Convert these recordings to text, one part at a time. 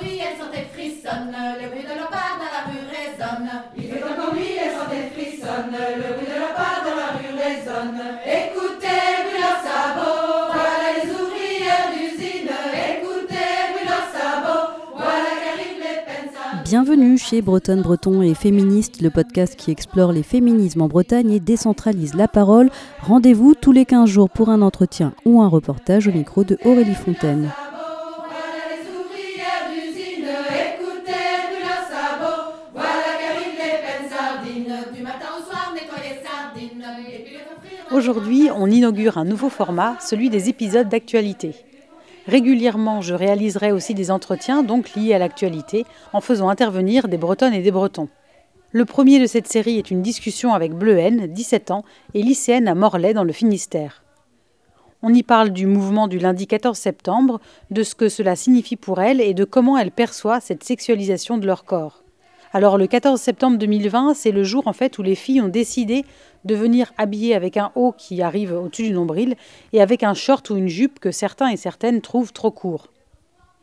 nuit, elles sont et frissonnent, le bruit de leur pas dans la rue résonne. Il fait encore nuit, elles sont et frissonnent, le bruit de leur pas dans la rue résonne. Écoutez, bruit leurs sabots, voilà les ouvrières d'usine. Écoutez, bruit leurs sabots, voilà qu'arrivent les peines. Bienvenue chez Bretonne Breton et Féministe, le podcast qui explore les féminismes en Bretagne et décentralise la parole. Rendez-vous tous les 15 jours pour un entretien ou un reportage au micro de Aurélie Fontaine. Aujourd'hui, on inaugure un nouveau format, celui des épisodes d'actualité. Régulièrement, je réaliserai aussi des entretiens, donc liés à l'actualité, en faisant intervenir des Bretonnes et des Bretons. Le premier de cette série est une discussion avec Bleuhen, 17 ans, et lycéenne à Morlaix dans le Finistère. On y parle du mouvement du lundi 14 septembre, de ce que cela signifie pour elle et de comment elle perçoit cette sexualisation de leur corps. Alors le 14 septembre 2020, c'est le jour en fait où les filles ont décidé de venir habillées avec un haut qui arrive au-dessus du nombril et avec un short ou une jupe que certains et certaines trouvent trop court.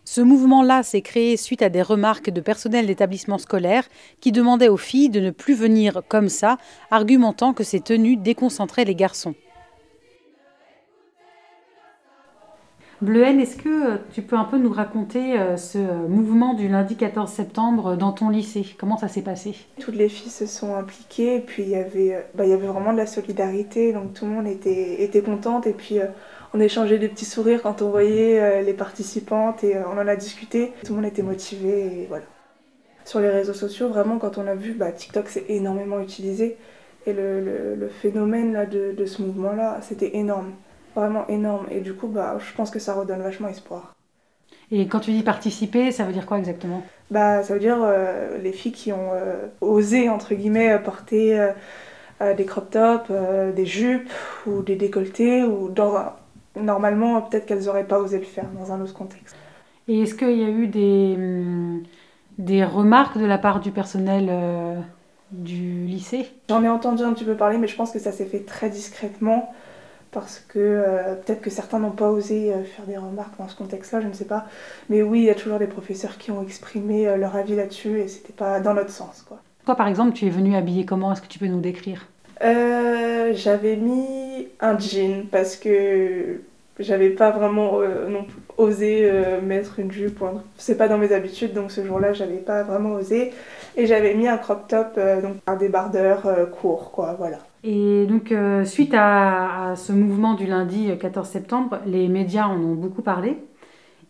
Ce mouvement-là s'est créé suite à des remarques de personnel d'établissements scolaires qui demandaient aux filles de ne plus venir comme ça, argumentant que ces tenues déconcentraient les garçons. Bleuhen, est-ce que tu peux un peu nous raconter euh, ce mouvement du lundi 14 septembre dans ton lycée? Comment ça s'est passé? Toutes les filles se sont impliquées et puis il y avait, euh, bah, il y avait vraiment de la solidarité, donc tout le monde était, était contente et puis euh, on échangeait des petits sourires quand on voyait euh, les participantes et euh, on en a discuté. Tout le monde était motivé voilà. Sur les réseaux sociaux, vraiment quand on a vu, bah, TikTok c'est énormément utilisé et le, le- le phénomène là, de, de ce mouvement-là, c'était énorme, vraiment énorme et du coup bah, je pense que ça redonne vachement espoir. Et quand tu dis participer, ça veut dire quoi exactement? Bah, ça veut dire euh, les filles qui ont euh, osé, entre guillemets, porter euh, des crop tops, des jupes ou des décolletés, ou dans un- normalement, peut-être qu'elles n'auraient pas osé le faire dans un autre contexte. Et est-ce qu'il y a eu des, hum, des remarques de la part du personnel du lycée? J'en ai entendu un petit peu parler, mais je pense que ça s'est fait très discrètement parce que euh, peut-être que certains n'ont pas osé euh, faire des remarques dans ce contexte-là, je ne sais pas. Mais oui, il y a toujours des professeurs qui ont exprimé euh, leur avis là-dessus et c'était pas dans notre sens, quoi. Toi, par exemple, tu es venu habillé comment? Est-ce que tu peux nous décrire? Euh, j'avais mis un jean parce que j'avais pas vraiment euh, osé euh, mettre une jupe. un- C'est pas dans mes habitudes, donc ce jour-là, j'avais pas vraiment osé. Et j'avais mis un crop top, euh, donc un débardeur court, quoi, voilà. Et donc, suite à, ce mouvement du lundi euh, 14 septembre, les médias en ont beaucoup parlé.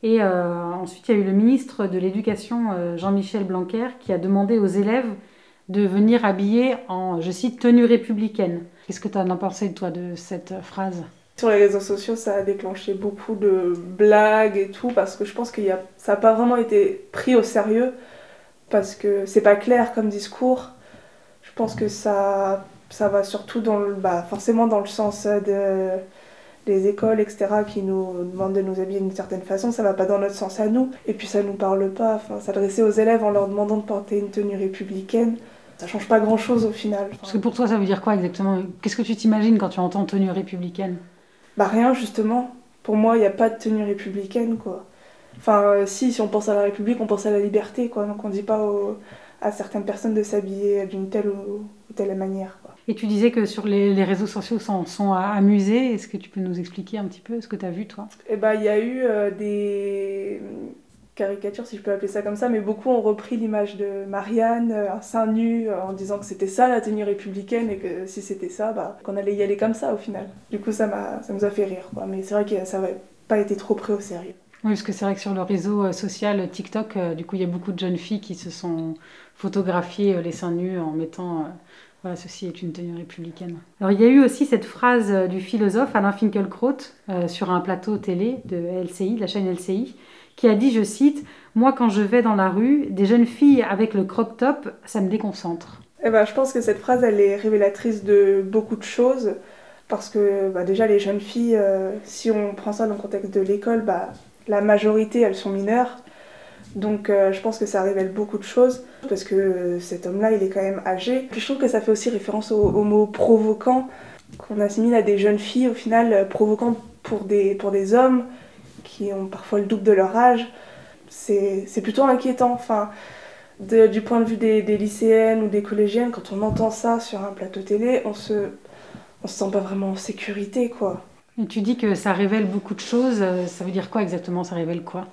Et ensuite, il y a eu le ministre de l'Éducation, Jean-Michel Blanquer, qui a demandé aux élèves de venir habillés en, je cite, tenue républicaine. Qu'est-ce que tu en as pensé, toi, de cette phrase? Sur les réseaux sociaux, ça a déclenché beaucoup de blagues et tout, parce que je pense que ça n'a pas vraiment été pris au sérieux, parce que c'est pas clair comme discours. Je pense que ça, ça va surtout dans le, bah, forcément dans le sens de, des écoles, etc., qui nous demandent de nous habiller d'une certaine façon, ça va pas dans notre sens à nous. Et puis ça nous parle pas, enfin, s'adresser aux élèves en leur demandant de porter une tenue républicaine, ça change pas grand-chose au final. Parce que pour toi, ça veut dire quoi exactement? Qu'est-ce que tu t'imagines quand tu entends tenue républicaine? Bah rien justement. Pour moi, il n'y a pas de tenue républicaine quoi. Enfin euh, si, si on pense à la République, on pense à la liberté quoi. Donc on dit pas à certaines personnes de s'habiller d'une telle ou, ou telle manière quoi. Et tu disais que sur les, les réseaux sociaux sont, sont amusés. Est-ce que tu peux nous expliquer un petit peu ce que tu as vu, toi? Et bah il y a eu euh, des caricatures si je peux appeler ça comme ça, mais beaucoup ont repris l'image de Marianne, euh, un sein nu, euh, en disant que c'était ça la tenue républicaine et que si c'était ça, bah qu'on allait y aller comme ça au final. Du coup ça m'a, ça nous a fait rire quoi. Mais c'est vrai que ça n'avait pas été trop pris au sérieux. Oui, parce que c'est vrai que sur le réseau euh, social TikTok, du coup, il y a beaucoup de jeunes filles qui se sont photographiées les seins nus en mettant voilà, ceci est une tenue républicaine. Alors, il y a eu aussi cette phrase du philosophe Alain Finkielkraut sur un plateau télé de LCI, de la chaîne LCI, qui a dit, je cite, Moi, quand je vais dans la rue, des jeunes filles avec le crop top, ça me déconcentre. Eh ben, je pense que cette phrase, elle est révélatrice de beaucoup de choses. Parce que bah, déjà, les jeunes filles, euh, si on prend ça dans le contexte de l'école, bah, la majorité, elles sont mineures. Donc euh, je pense que ça révèle beaucoup de choses. Parce que euh, cet homme-là, il est quand même âgé. Je trouve que ça fait aussi référence au, au mot provoquant, qu'on assimile à des jeunes filles, au final, provoquant pour des, pour des hommes qui ont parfois le double de leur âge. c'est plutôt inquiétant. Enfin, du point de vue des, lycéennes ou des collégiennes, quand on entend ça sur un plateau télé, on se, on se sent pas vraiment en sécurité, quoi. Et tu dis que ça révèle beaucoup de choses. Ça veut dire quoi exactement? Ça révèle quoi?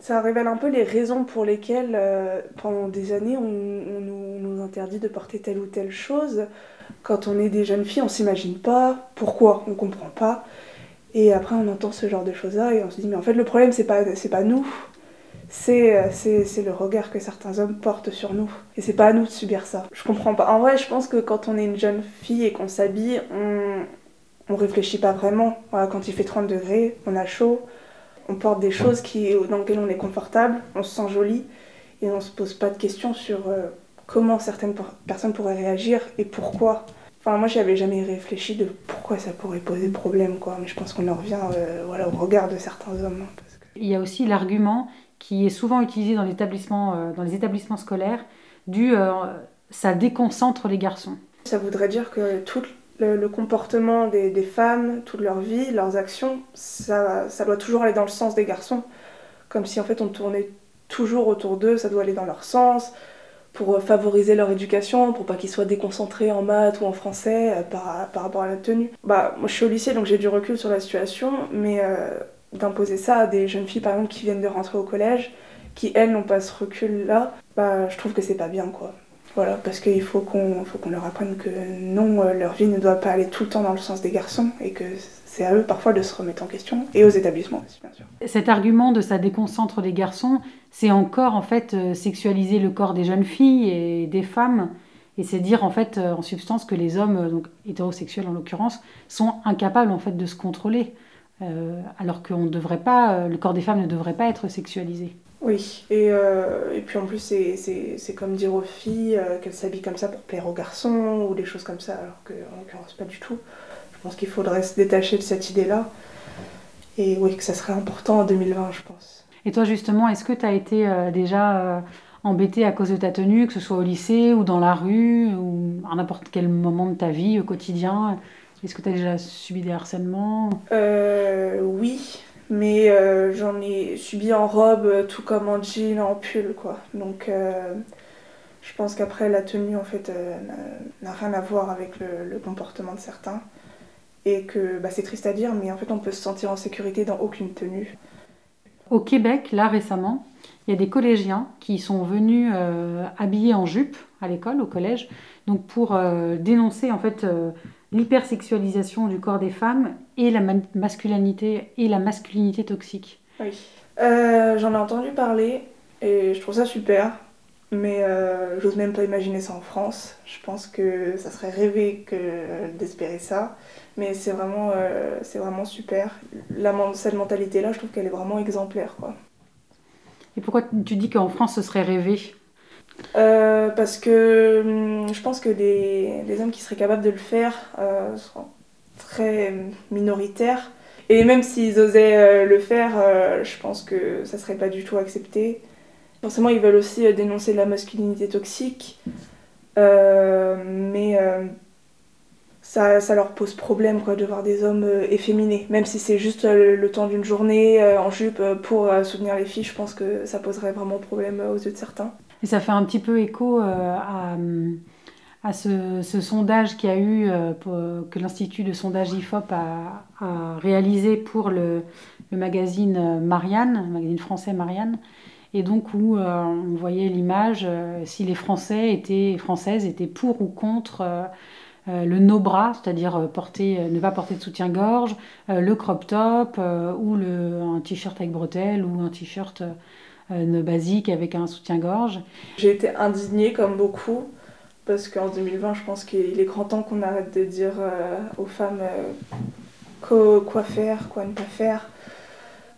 Ça révèle un peu les raisons pour lesquelles, euh, pendant des années, on, nous, nous, interdit de porter telle ou telle chose. Quand on est des jeunes filles, on s'imagine pas pourquoi, on comprend pas. Et après, on entend ce genre de choses-là et on se dit, mais en fait, le problème, c'est pas, c'est pas nous, euh, c'est, c'est, le regard que certains hommes portent sur nous. Et c'est pas à nous de subir ça. Je comprends pas. En vrai, je pense que quand on est une jeune fille et qu'on s'habille, on, on réfléchit pas vraiment. Quand il fait 30 degrés, on a chaud, on porte des choses qui, dans lesquelles on est confortable, on se sent jolie et on se pose pas de questions sur euh, comment certaines personnes pourraient réagir et pourquoi. Enfin, moi, j'y avais jamais réfléchi de pourquoi ça pourrait poser problème, quoi. Mais je pense qu'on en revient euh, voilà, au regard de certains hommes. Hein, Il y a aussi l'argument qui est souvent utilisé dans, euh, dans les établissements scolaires du euh, ça déconcentre les garçons. Ça voudrait dire que tout le, comportement des, des, femmes, toute leur vie, leurs actions, ça, ça doit toujours aller dans le sens des garçons. Comme si en fait on tournait toujours autour d'eux, ça doit aller dans leur sens pour euh, favoriser leur éducation, pour pas qu'ils soient déconcentrés en maths ou en français euh, par, par, rapport à la tenue. Bah, moi je suis au lycée donc j'ai du recul sur la situation, mais euh, d'imposer ça à des jeunes filles par exemple qui viennent de rentrer au collège, qui elles n'ont pas ce recul là, bah je trouve que c'est pas bien quoi. Voilà, parce qu'il faut qu'on leur apprenne que non, leur vie ne doit pas aller tout le temps dans le sens des garçons et que c'est à eux parfois de se remettre en question et aux établissements aussi, bien sûr. Cet argument de ça déconcentre les garçons, c'est encore en fait euh, sexualiser le corps des jeunes filles et des femmes. Et c'est dire en fait euh, en substance que les hommes, donc hétérosexuels en l'occurrence, sont incapables en fait de se contrôler, euh, alors qu'on devrait pas, le corps des femmes ne devrait pas être sexualisé. Oui, et, et puis en plus c'est comme dire aux filles qu'elles s'habillent comme ça pour plaire aux garçons ou des choses comme ça, alors qu'en l'occurrence pas du tout. Je pense qu'il faudrait se détacher de cette idée-là. Et oui, que ça serait important en 2020, je pense. Et toi, justement, est-ce que tu as été euh, déjà euh, embêtée à cause de ta tenue, que ce soit au lycée ou dans la rue, ou à n'importe quel moment de ta vie, au quotidien? Est-ce que tu as déjà subi des harcèlements? Euh, Oui, mais j'en ai subi en robe, tout comme en jean, en pull, quoi. Donc, je pense qu'après, la tenue, en fait, n'a rien à voir avec le comportement de certains et que bah, c'est triste à dire, mais en fait on peut se sentir en sécurité dans aucune tenue. Au Québec, là récemment, il y a des collégiens qui sont venus euh, habillés en jupe à l'école, au collège, donc pour euh, dénoncer en fait euh, l'hypersexualisation du corps des femmes et la masculinité et la masculinité toxique. Oui, j'en ai entendu parler et je trouve ça super. Mais j'ose même pas imaginer ça en France. Je pense que ça serait rêvé que d'espérer ça. Mais c'est vraiment, euh, c'est vraiment super. La, cette mentalité-là, je trouve qu'elle est vraiment exemplaire. Quoi. Et pourquoi tu dis qu'en France, ce serait rêvé euh, Parce que hum, je pense que les, hommes qui seraient capables de le faire euh, sont très minoritaires. Et même s'ils osaient le faire, je pense que ça serait pas du tout accepté. Forcément, ils veulent aussi dénoncer la masculinité toxique. mais ça, ça, leur pose problème quoi, de voir des hommes euh, efféminés. Même si c'est juste euh, le temps d'une journée euh, en jupe pour soutenir les filles, je pense que ça poserait vraiment problème aux yeux de certains. Et ça fait un petit peu écho à, à ce, ce, sondage qui a eu, que l'Institut de sondage IFOP a, réalisé pour le, le, magazine Marianne, le magazine français Marianne. Et donc où on voyait l'image, si les Français étaient, Françaises étaient pour ou contre euh, le no-bras, c'est-à-dire euh, porter, euh, ne pas porter de soutien-gorge, le crop top ou le, un t-shirt avec bretelles ou un t-shirt basique avec un soutien-gorge. J'ai été indignée comme beaucoup parce qu'en 2020, je pense qu'il est grand temps qu'on arrête de dire aux femmes quoi faire, quoi ne pas faire.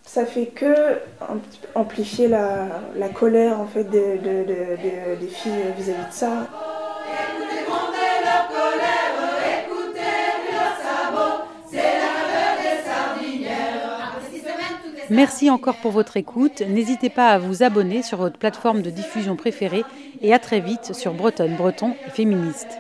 Ça fait que amplifier la, colère en fait des, des filles vis-à-vis de ça. Merci encore pour votre écoute. N'hésitez pas à vous abonner sur votre plateforme de diffusion préférée et à très vite sur Bretonne, Breton et Féministe.